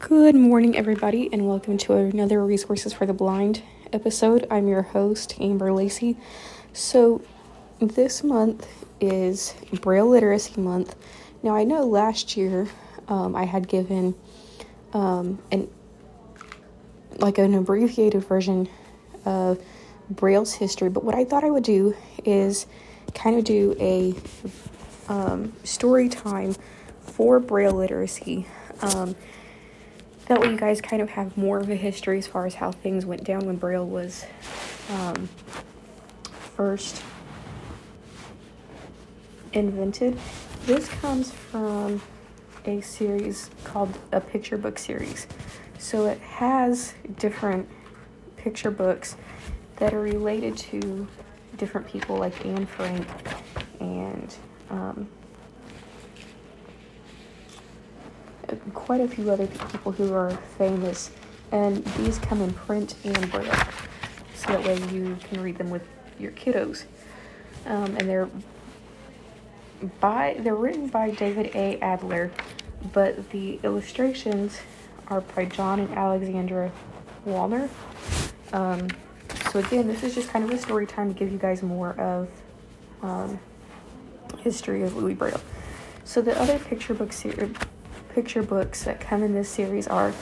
Good morning, everybody, and welcome to another Resources for the Blind episode. I'm your host, Amber Lacey. So, this month is Braille Literacy Month. Now, I know last year um, I had given um, an like an abbreviated version of Braille's history, but what I thought I would do is kind of do a um, story time for Braille literacy. Um, that way, you guys kind of have more of a history as far as how things went down when Braille was um, first invented. This comes from a series called a picture book series. So it has different picture books that are related to different people like Anne Frank and um, quite a few other people who are famous. And these come in print and braille, so that way you can read them with your kiddos. Um, and they're by they're written by David A. Adler, but the illustrations are by John and Alexandra Wallner. Um, so again, this is just kind of a story time to give you guys more of um, history of Louis Braille. So the other picture book series, picture books that come in this series are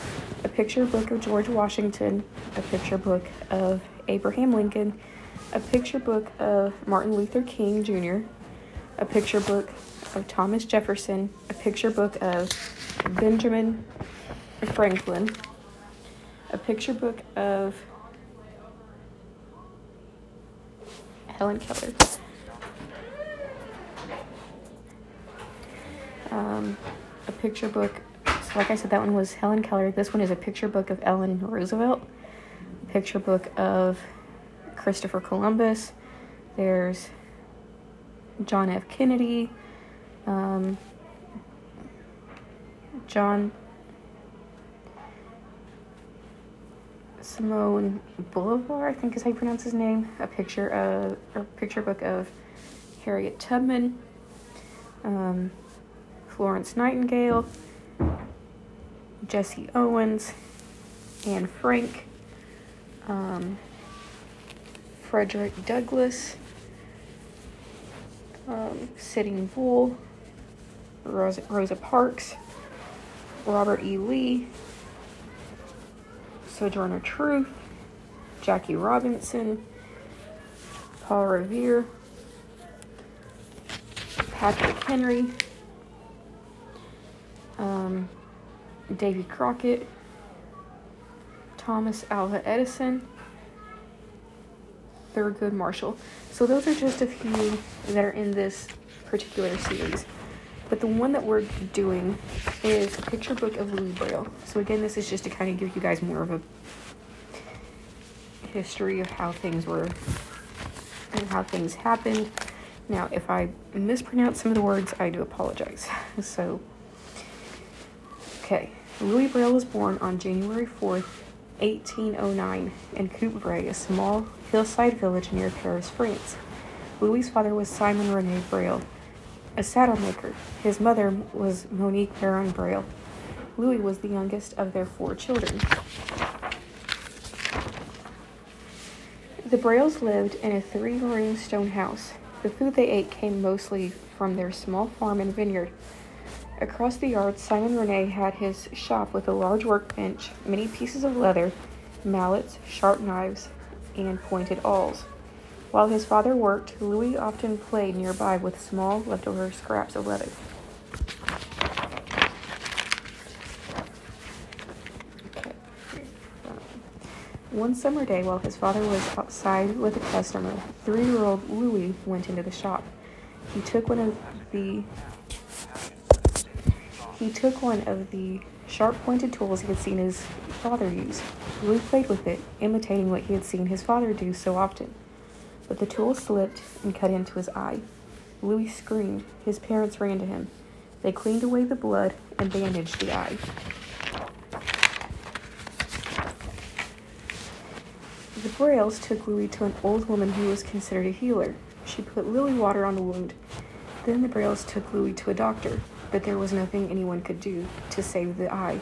a picture book of George Washington, a picture book of Abraham Lincoln, a picture book of Martin Luther King Jr., a picture book of Thomas Jefferson, a picture book of Benjamin Franklin, a picture book of Helen Keller. Um, a picture book. So, like I said, that one was Helen Keller. This one is a picture book of Eleanor Roosevelt. Picture book of Christopher Columbus. There's John F. Kennedy. Um, John Simone Boulevard, I think is how you pronounce his name. A picture of a picture book of Harriet Tubman, um, Florence Nightingale, Jesse Owens, Anne Frank, um, Frederick Douglass, um, Sitting Bull, Rosa, Rosa Parks, Robert E. Lee, Sojourner Truth, Jackie Robinson, Paul Revere, Patrick Henry, um, Davy Crockett, Thomas Alva Edison, Thurgood Marshall. So those are just a few that are in this particular series. But the one that we're doing is Picture Book of Louis Braille. So again, this is just to kind of give you guys more of a history of how things were and how things happened. Now, if I mispronounce some of the words, I do apologize. So, okay. Louis Braille was born on January 4th, 1809, in Coupvray, a small hillside village near Paris, France. Louis's father was Simon Rene Braille, a saddle maker. His mother was Monique Baron Braille. Louis was the youngest of their four children. The Brailles lived in a three room stone house. The food they ate came mostly from their small farm and vineyard. Across the yard, Simon Rene had his shop with a large workbench, many pieces of leather, mallets, sharp knives, and pointed awls. While his father worked, Louis often played nearby with small leftover scraps of leather. One summer day, while his father was outside with a customer, three-year-old Louis went into the shop. He took one of the he took one of the sharp-pointed tools he had seen his father use. Louis played with it, imitating what he had seen his father do so often but the tool slipped and cut into his eye. Louis screamed. His parents ran to him. They cleaned away the blood and bandaged the eye. The Brailles took Louis to an old woman who was considered a healer. She put lily water on the wound. Then the Brailles took Louis to a doctor, but there was nothing anyone could do to save the eye.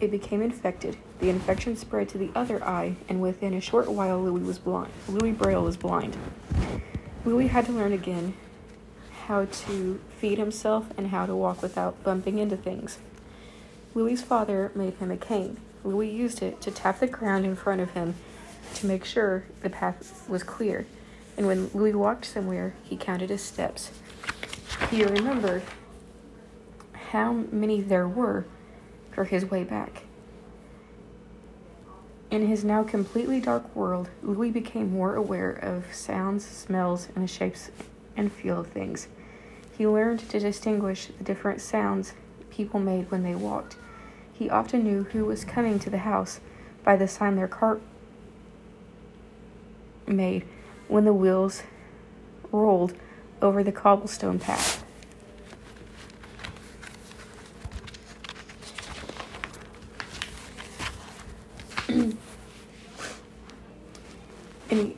it became infected. The infection spread to the other eye, and within a short while, Louis was blind. Louis Braille was blind. Louis had to learn again how to feed himself and how to walk without bumping into things. Louis's father made him a cane. Louis used it to tap the ground in front of him to make sure the path was clear. And when Louis walked somewhere, he counted his steps. He remembered how many there were for his way back. In his now completely dark world, Louis became more aware of sounds, smells, and the shapes and feel of things. He learned to distinguish the different sounds people made when they walked. He often knew who was coming to the house by the sign their cart made when the wheels rolled over the cobblestone path. in, the,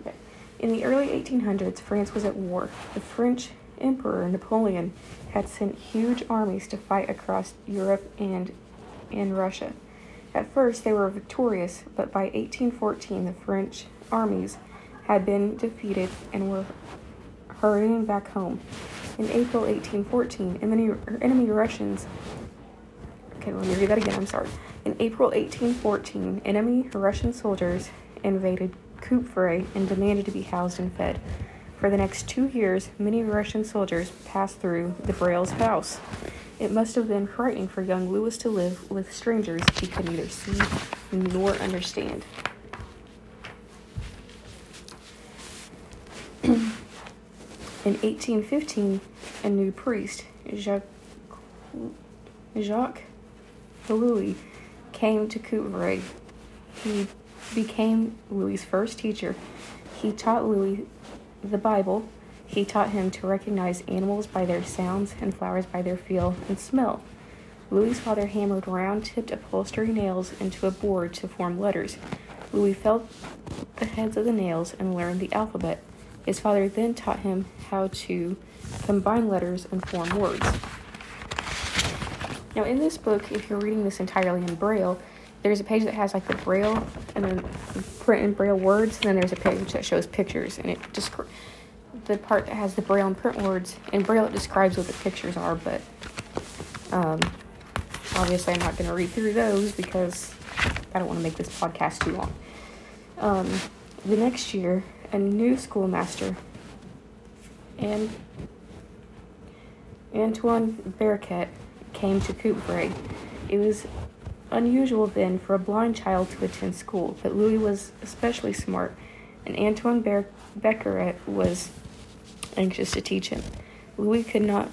okay. in the early 1800s, France was at war. The French Emperor Napoleon had sent huge armies to fight across Europe and in Russia. At first, they were victorious, but by 1814, the French armies had been defeated and were hurrying back home. In April 1814, enemy, enemy Russians. Okay, let me read that again. I'm sorry. In April 1814, enemy Russian soldiers invaded Coupvray and demanded to be housed and fed. For the next two years, many Russian soldiers passed through the Braille's house. It must have been frightening for young Louis to live with strangers he could neither see nor understand. In 1815, a new priest, Jacques, Jacques Louis, came to Coupvray. He became Louis's first teacher. He taught Louis the Bible, he taught him to recognize animals by their sounds and flowers by their feel and smell. Louis's father hammered round tipped upholstery nails into a board to form letters. Louis felt the heads of the nails and learned the alphabet. His father then taught him how to combine letters and form words. Now, in this book, if you're reading this entirely in Braille, there's a page that has like the Braille and then print and Braille words, and then there's a page that shows pictures, and it describes the part that has the braille and print words. In braille, it describes what the pictures are, but um, obviously, I'm not going to read through those because I don't want to make this podcast too long. Um, the next year, a new schoolmaster and Antoine Berquet came to Coupvray. It was unusual then for a blind child to attend school, but Louis was especially smart, and Antoine Ber- Becqueret was anxious to teach him. Louis could not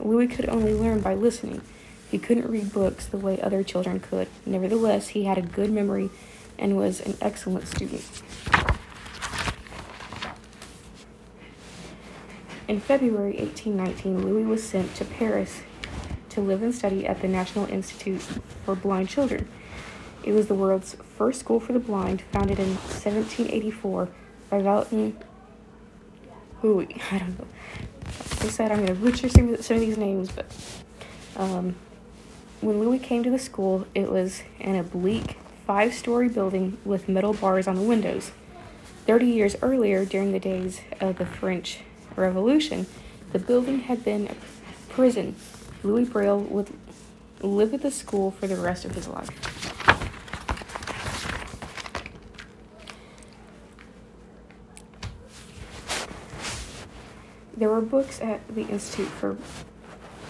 Louis could only learn by listening. He couldn't read books the way other children could. Nevertheless, he had a good memory and was an excellent student. In February 1819, Louis was sent to Paris to live and study at the National Institute for Blind Children. It was the world's first school for the blind, founded in 1784 by Valentin who I don't know. I said, I'm gonna butcher some of these names, but um, when Louis came to the school, it was an oblique five-story building with metal bars on the windows. Thirty years earlier, during the days of the French Revolution, the building had been a prison. Louis Braille would live at the school for the rest of his life. There were books at the Institute for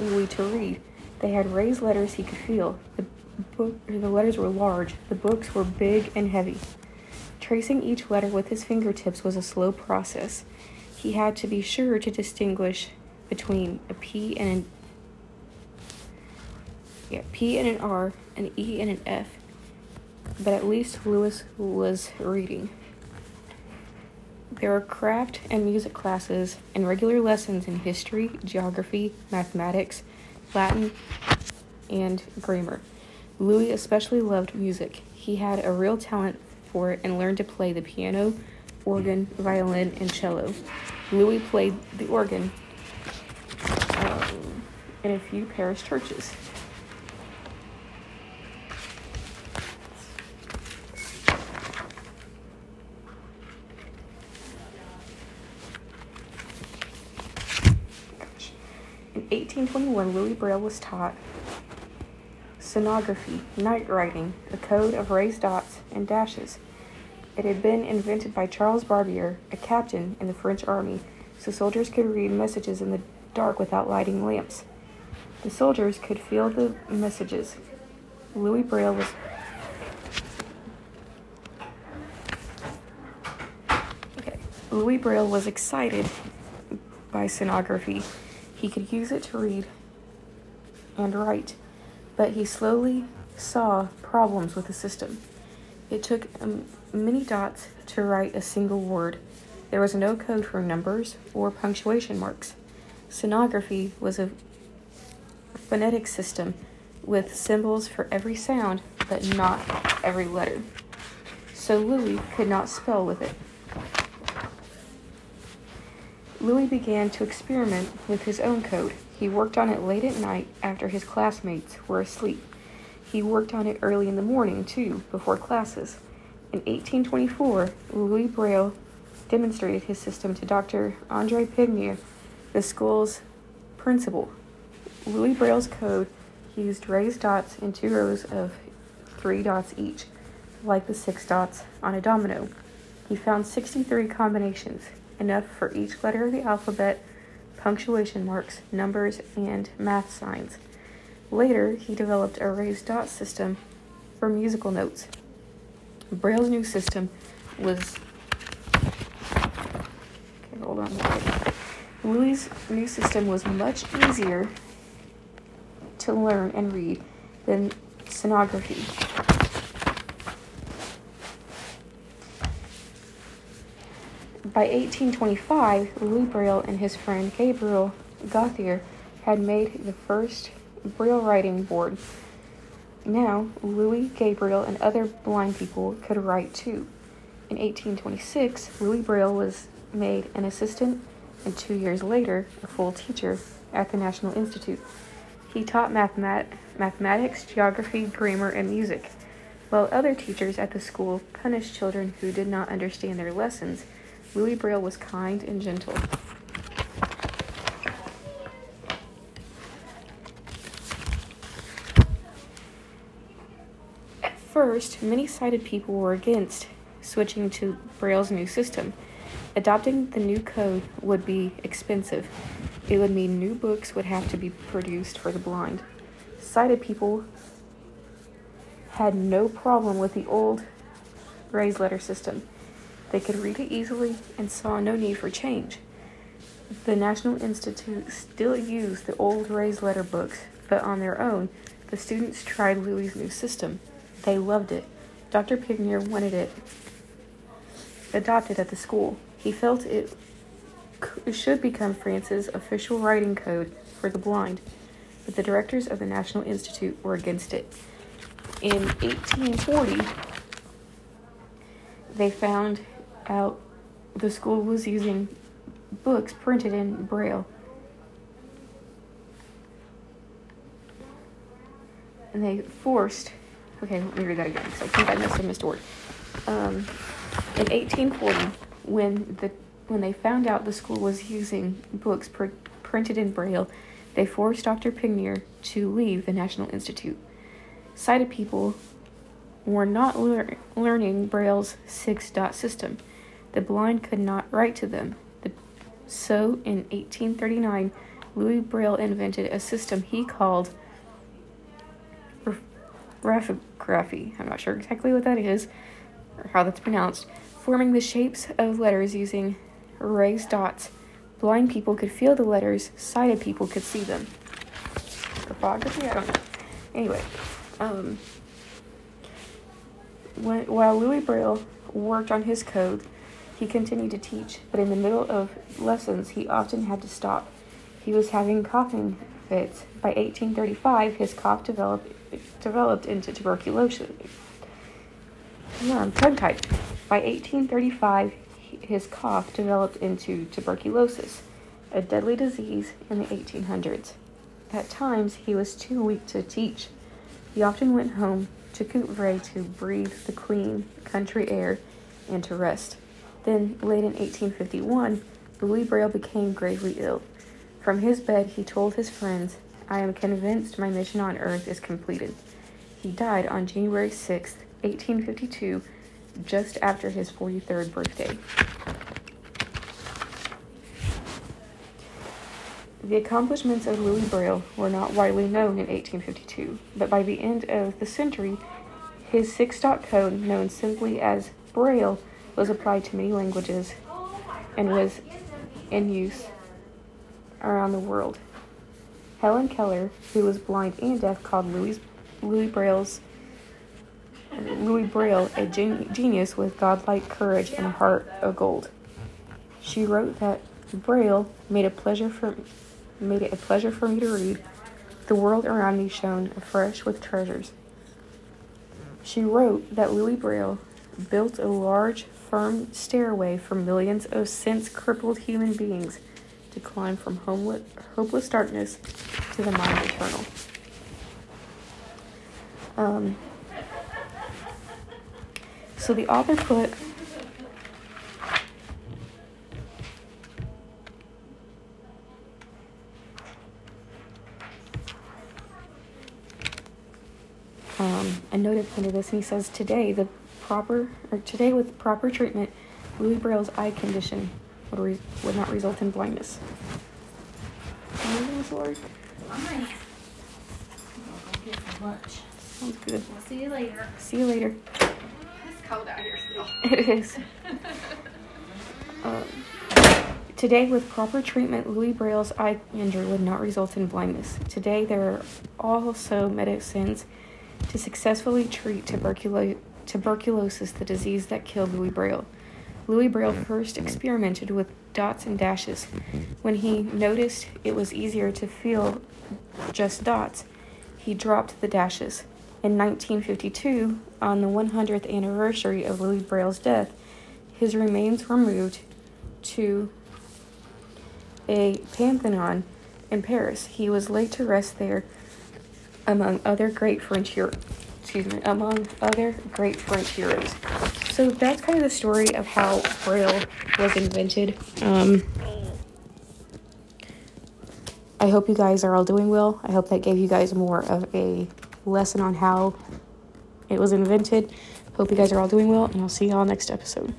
Louis to read. They had raised letters he could feel. The, book, the letters were large, the books were big and heavy. Tracing each letter with his fingertips was a slow process. He had to be sure to distinguish between a P and an yeah, P and an R, an E and an F. But at least Louis was reading. There were craft and music classes and regular lessons in history, geography, mathematics, Latin, and grammar. Louis especially loved music. He had a real talent for it and learned to play the piano, organ, violin, and cello. Louis played the organ um, in a few parish churches. 1821, Louis Braille was taught sonography, night writing, a code of raised dots and dashes. It had been invented by Charles Barbier, a captain in the French army, so soldiers could read messages in the dark without lighting lamps. The soldiers could feel the messages. Louis Braille was okay. Louis Braille was excited by sonography. He could use it to read and write, but he slowly saw problems with the system. It took um, many dots to write a single word. There was no code for numbers or punctuation marks. Sonography was a phonetic system with symbols for every sound, but not every letter. So Louis could not spell with it. Louis began to experiment with his own code. He worked on it late at night after his classmates were asleep. He worked on it early in the morning, too, before classes. In 1824, Louis Braille demonstrated his system to Dr. Andre Pignier, the school's principal. Louis Braille's code used raised dots in two rows of three dots each, like the six dots on a domino. He found 63 combinations, enough for each letter of the alphabet, punctuation marks, numbers, and math signs. Later, he developed a raised dot system for musical notes. Braille's new system was. Okay, hold on. Louis' new system was much easier to learn and read than sonography. By 1825, Louis Braille and his friend Gabriel Gauthier had made the first Braille writing board. Now, Louis, Gabriel, and other blind people could write too. In 1826, Louis Braille was made an assistant and two years later, a full teacher at the National Institute. He taught mathemat- mathematics, geography, grammar, and music. While other teachers at the school punished children who did not understand their lessons, Louis Braille was kind and gentle. At first, many sighted people were against switching to Braille's new system. Adopting the new code would be expensive. It would mean new books would have to be produced for the blind. Sighted people had no problem with the old raised letter system. They could read it easily and saw no need for change. The National Institute still used the old raised letter books, but on their own, the students tried Louis' new system. They loved it. Dr. Pignier wanted it adopted at the school. He felt it should become France's official writing code for the blind, but the directors of the National Institute were against it. In 1840, they found out the school was using books printed in Braille. And they forced, okay, let me read that again because I think I missed a missed word. Um, in 1840, when the when they found out the school was using books pr- printed in Braille, they forced Dr. Pignier to leave the National Institute. Sighted people were not lear- learning Braille's six dot system. The blind could not write to them. The, so, in 1839, Louis Braille invented a system he called graphography. I'm not sure exactly what that is or how that's pronounced, forming the shapes of letters using raised dots. Blind people could feel the letters, sighted people could see them. Graphography? I don't know. Anyway, um, when, while Louis Braille worked on his code, he continued to teach, but in the middle of lessons, he often had to stop. He was having coughing fits. By 1835, his cough developed developed into tuberculosis. No, I'm tongue tied. By 1835, his cough developed into tuberculosis, a deadly disease in the 1800s. At times, he was too weak to teach. He often went home to Coupvray to breathe the clean country air and to rest. Then, late in 1851, Louis Braille became gravely ill. From his bed, he told his friends, I am convinced my mission on earth is completed. He died on January 6, 1852, just after his 43rd birthday. The accomplishments of Louis Braille were not widely known in 1852, but by the end of the century, his six dot code, known simply as Braille, was applied to many languages and was in use around the world. Helen Keller, who was blind and deaf, called Louis, Louis Braille's Louis Braille a gen- genius with godlike courage and a heart of gold. She wrote that Braille made a pleasure for made it a pleasure for me to read. The world around me shone afresh with treasures. She wrote that Louis Braille built a large, firm stairway for millions of since crippled human beings to climb from homeless, hopeless darkness to the mind eternal. Um, so the author put um, a note at the end of this, and he says today the proper or today with proper treatment, Louis Braille's eye condition would re- would not result in blindness. Lord? Fine. I'll go get some lunch. Sounds good. We'll see you later. See you later. It's cold out here still. It is. Um, today, with proper treatment, Louis Braille's eye injury would not result in blindness. Today, there are also medicines to successfully treat tuberculo- tuberculosis, the disease that killed Louis Braille. Louis Braille mm. first experimented with dots and dashes. When he noticed it was easier to feel just dots, he dropped the dashes. In 1952, on the 100th anniversary of Louis Braille's death, his remains were moved to a Pantheon in Paris. He was laid to rest there among other great French heroes. Excuse me, among other great French heroes. So that's kind of the story of how Braille was invented. Um, I hope you guys are all doing well. I hope that gave you guys more of a lesson on how it was invented. Hope you guys are all doing well, and I'll see y'all next episode.